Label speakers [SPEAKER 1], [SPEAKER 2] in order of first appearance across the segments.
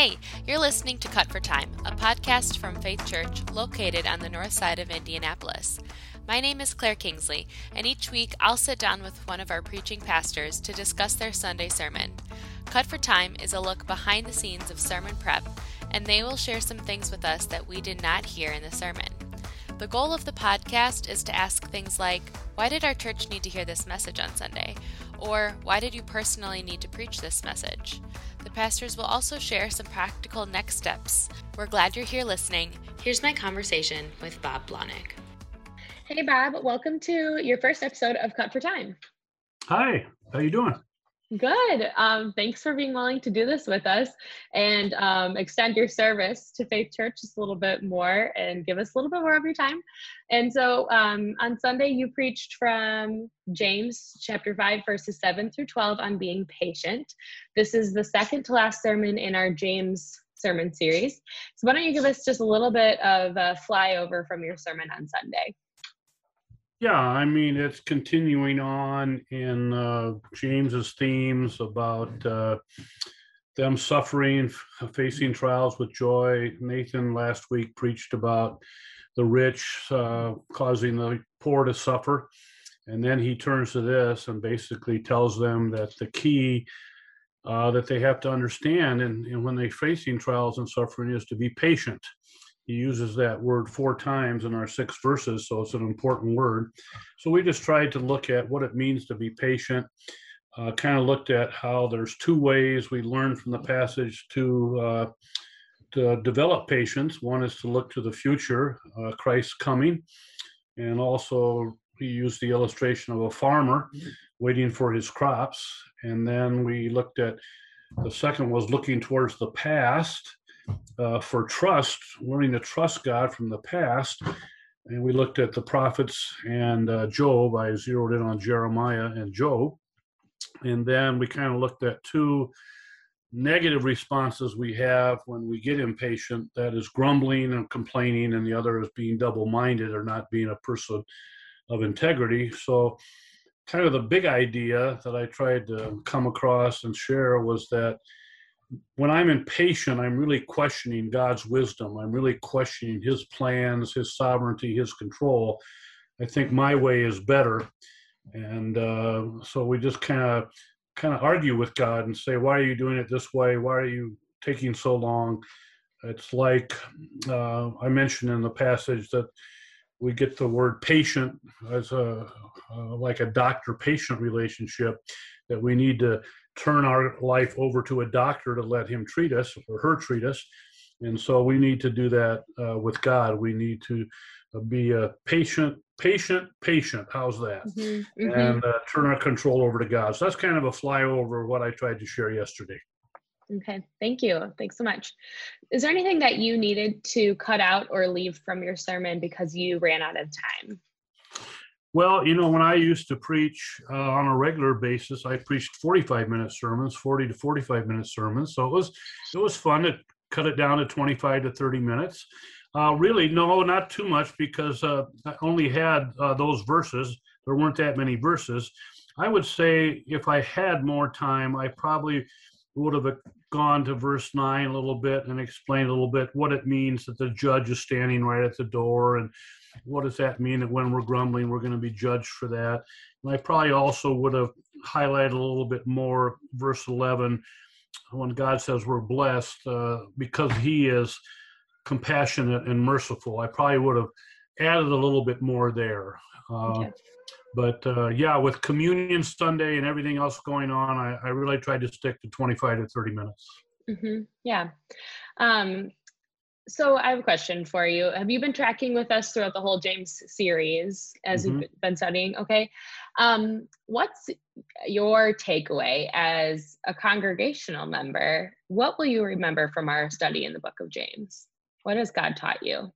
[SPEAKER 1] Hey, you're listening to Cut for Time, a podcast from Faith Church located on the north side of Indianapolis. My name is Claire Kingsley, and each week I'll sit down with one of our preaching pastors to discuss their Sunday sermon. Cut for Time is a look behind the scenes of sermon prep, and they will share some things with us that we did not hear in the sermon. The goal of the podcast is to ask things like Why did our church need to hear this message on Sunday? Or Why did you personally need to preach this message? The pastors will also share some practical next steps. We're glad you're here listening. Here's my conversation with Bob Blonick. Hey Bob, welcome to your first episode of Cut for Time.
[SPEAKER 2] Hi, how are you doing?
[SPEAKER 1] Good. Um, thanks for being willing to do this with us and um, extend your service to Faith Church just a little bit more and give us a little bit more of your time. And so um, on Sunday, you preached from James chapter 5, verses 7 through 12 on being patient. This is the second to last sermon in our James sermon series. So why don't you give us just a little bit of a flyover from your sermon on Sunday?
[SPEAKER 2] Yeah, I mean, it's continuing on in uh, James's themes about uh, them suffering, facing trials with joy. Nathan last week preached about the rich uh, causing the poor to suffer. And then he turns to this and basically tells them that the key uh, that they have to understand and, and when they're facing trials and suffering is to be patient he uses that word four times in our six verses, so it's an important word. So we just tried to look at what it means to be patient. Uh, kind of looked at how there's two ways we learn from the passage to uh, to develop patience. One is to look to the future, uh, Christ's coming, and also he used the illustration of a farmer waiting for his crops. And then we looked at the second was looking towards the past uh, for trust, learning to trust God from the past. And we looked at the prophets and uh, Job. I zeroed in on Jeremiah and Job. And then we kind of looked at two negative responses we have when we get impatient that is grumbling and complaining, and the other is being double minded or not being a person of integrity. So, kind of the big idea that I tried to come across and share was that when I'm impatient, I'm really questioning God's wisdom. I'm really questioning His plans, His sovereignty, His control. I think my way is better, and uh, so we just kind of kind of argue with God and say, "Why are you doing it this way? Why are you taking so long?" It's like uh, I mentioned in the passage that we get the word patient as a uh, like a doctor-patient relationship that we need to turn our life over to a doctor to let him treat us or her treat us. And so we need to do that uh, with God. We need to uh, be a patient, patient, patient. How's that? Mm-hmm, mm-hmm. And uh, turn our control over to God. So that's kind of a flyover of what I tried to share yesterday.
[SPEAKER 1] Okay, thank you. Thanks so much. Is there anything that you needed to cut out or leave from your sermon because you ran out of time?
[SPEAKER 2] Well, you know, when I used to preach uh, on a regular basis, I preached 45 minute sermons, 40 to 45 minute sermons. So it was it was fun to cut it down to 25 to 30 minutes. Uh, really, no, not too much because uh, I only had uh, those verses. There weren't that many verses. I would say if I had more time, I probably would have gone to verse 9 a little bit and explained a little bit what it means that the judge is standing right at the door and what does that mean that when we're grumbling, we're going to be judged for that? And I probably also would have highlighted a little bit more verse 11 when God says we're blessed uh, because He is compassionate and merciful. I probably would have added a little bit more there. Uh, okay. But uh, yeah, with Communion Sunday and everything else going on, I, I really tried to stick to 25 to 30 minutes.
[SPEAKER 1] Mm-hmm. Yeah. Um, so I have a question for you. Have you been tracking with us throughout the whole James series as mm-hmm. you've been studying? Okay. Um, what's your takeaway as a congregational member? What will you remember from our study in the book of James? What has God taught you?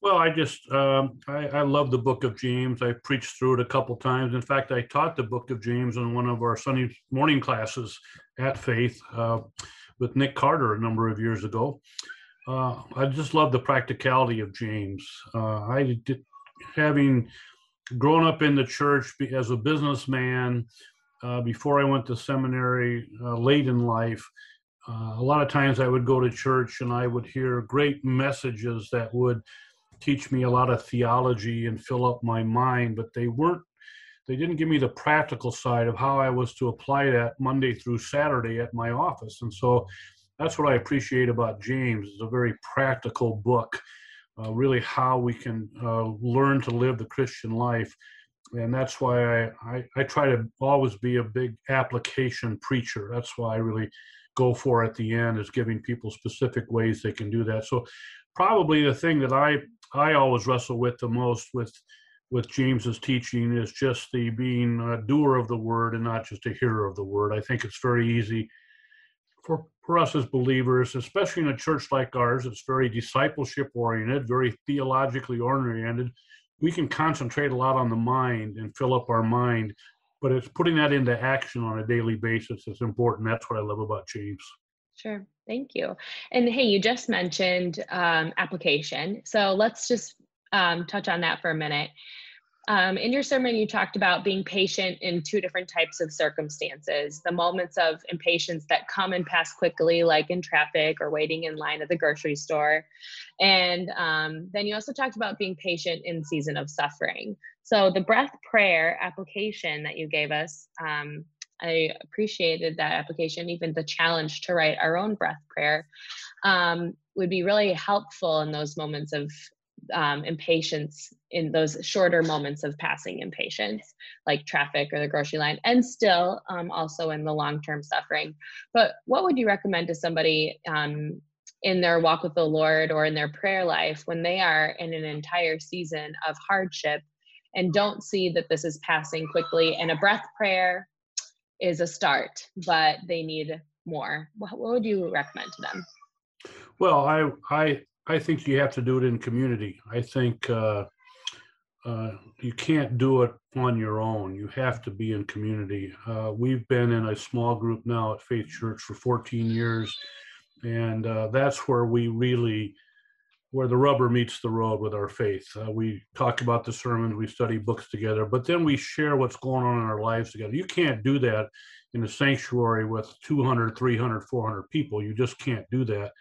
[SPEAKER 2] Well, I just um, I, I, love the Book of James. I preached through it a couple times. In fact, I taught the Book of James in one of our Sunday morning classes at Faith. Uh, with Nick Carter a number of years ago. Uh, I just love the practicality of James. Uh, I did, having grown up in the church as a businessman uh, before I went to seminary uh, late in life. Uh, a lot of times I would go to church and I would hear great messages that would teach me a lot of theology and fill up my mind, but they weren't, they didn't give me the practical side of how I was to apply that Monday through Saturday at my office. And so that's what I appreciate about James. It's a very practical book, uh, really how we can uh, learn to live the Christian life. And that's why I, I, I try to always be a big application preacher. That's why I really go for at the end is giving people specific ways they can do that. So probably the thing that I I always wrestle with the most with with James's teaching is just the being a doer of the word and not just a hearer of the word. I think it's very easy for, for us as believers, especially in a church like ours, it's very discipleship oriented, very theologically oriented. We can concentrate a lot on the mind and fill up our mind but it's putting that into action on a daily basis is important. That's what I love about James.
[SPEAKER 1] Sure. Thank you. And hey, you just mentioned um, application. So let's just um, touch on that for a minute. Um, in your sermon, you talked about being patient in two different types of circumstances the moments of impatience that come and pass quickly, like in traffic or waiting in line at the grocery store. And um, then you also talked about being patient in season of suffering. So, the breath prayer application that you gave us, um, I appreciated that application, even the challenge to write our own breath prayer um, would be really helpful in those moments of um, impatience in those shorter moments of passing impatience, like traffic or the grocery line, and still um, also in the long term suffering. But what would you recommend to somebody um, in their walk with the Lord or in their prayer life when they are in an entire season of hardship and don't see that this is passing quickly? And a breath prayer is a start, but they need more. What, what would you recommend to them?
[SPEAKER 2] Well, I I I think you have to do it in community. I think uh, uh, you can't do it on your own. You have to be in community. Uh, we've been in a small group now at Faith Church for 14 years, and uh, that's where we really, where the rubber meets the road with our faith. Uh, we talk about the sermons, we study books together, but then we share what's going on in our lives together. You can't do that in a sanctuary with 200, 300, 400 people. You just can't do that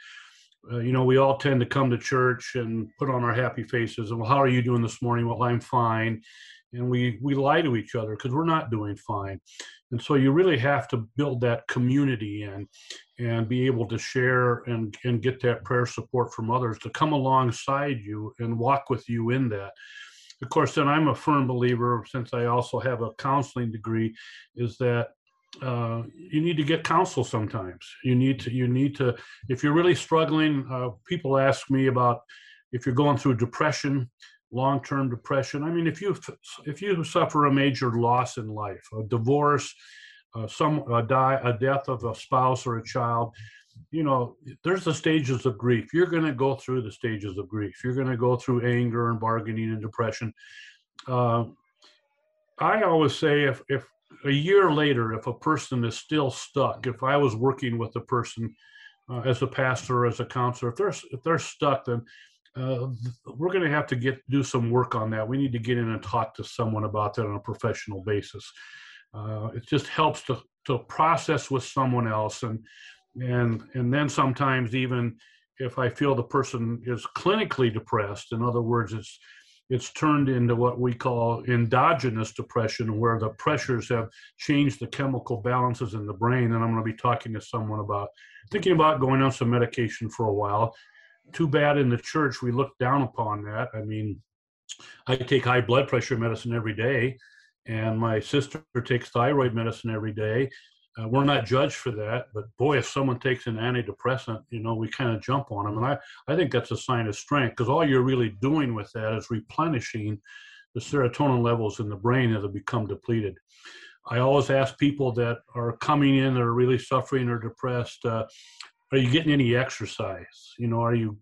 [SPEAKER 2] uh, you know, we all tend to come to church and put on our happy faces and, well, how are you doing this morning? Well, I'm fine. And we, we lie to each other because we're not doing fine. And so you really have to build that community in and be able to share and, and get that prayer support from others to come alongside you and walk with you in that. Of course, then I'm a firm believer, since I also have a counseling degree, is that uh, you need to get counsel sometimes. You need to, you need to, if you're really struggling, uh, people ask me about if you're going through depression, long-term depression. I mean, if you, if you suffer a major loss in life, a divorce, uh, some, a die, a death of a spouse or a child, you know, there's the stages of grief. You're going to go through the stages of grief. You're going to go through anger and bargaining and depression. Uh, I always say if, if a year later, if a person is still stuck, if I was working with a person uh, as a pastor, as a counselor, if they're if they're stuck, then uh, we're going to have to get do some work on that. We need to get in and talk to someone about that on a professional basis. Uh, it just helps to to process with someone else, and and and then sometimes even if I feel the person is clinically depressed, in other words, it's it's turned into what we call endogenous depression, where the pressures have changed the chemical balances in the brain. And I'm going to be talking to someone about thinking about going on some medication for a while. Too bad in the church we look down upon that. I mean, I take high blood pressure medicine every day, and my sister takes thyroid medicine every day. Uh, we're not judged for that, but boy, if someone takes an antidepressant, you know, we kind of jump on them. And I, I think that's a sign of strength because all you're really doing with that is replenishing the serotonin levels in the brain that have become depleted. I always ask people that are coming in that are really suffering or depressed, uh, are you getting any exercise? You know, are you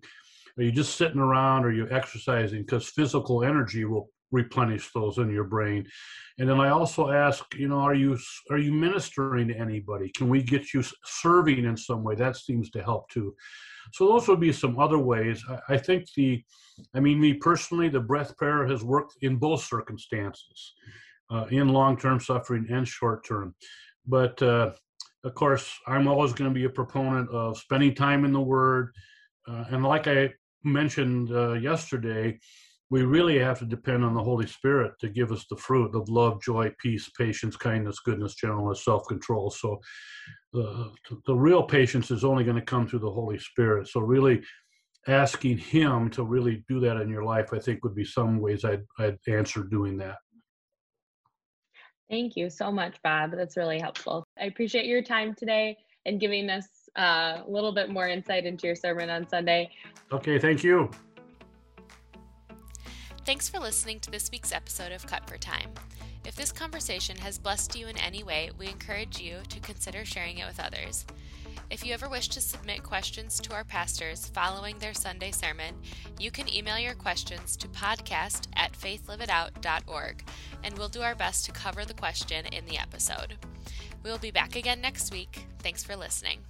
[SPEAKER 2] are you just sitting around? Or are you exercising? Because physical energy will replenish those in your brain. And then I also ask, you know, are you are you ministering to anybody? Can we get you serving in some way? That seems to help too. So those would be some other ways. I, I think the, I mean, me personally, the breath prayer has worked in both circumstances, uh, in long-term suffering and short-term. But uh, of course, I'm always going to be a proponent of spending time in the Word. Uh, and like I mentioned uh, yesterday, we really have to depend on the Holy Spirit to give us the fruit of love, joy, peace, patience, kindness, goodness, gentleness, self control. So the, the real patience is only going to come through the Holy Spirit. So, really asking Him to really do that in your life, I think would be some ways I'd, I'd answer doing that.
[SPEAKER 1] Thank you so much, Bob. That's really helpful. I appreciate your time today and giving us uh, a little bit more insight into your sermon on Sunday.
[SPEAKER 2] Okay, thank you.
[SPEAKER 3] Thanks for listening to this week's episode of Cut for Time. If this conversation has blessed you in any way, we encourage you to consider sharing it with others. If you ever wish to submit questions to our pastors following their Sunday sermon, you can email your questions to podcast at faithliveitout.org, and we'll do our best to cover the question in the episode. We'll be back again next week. Thanks for listening.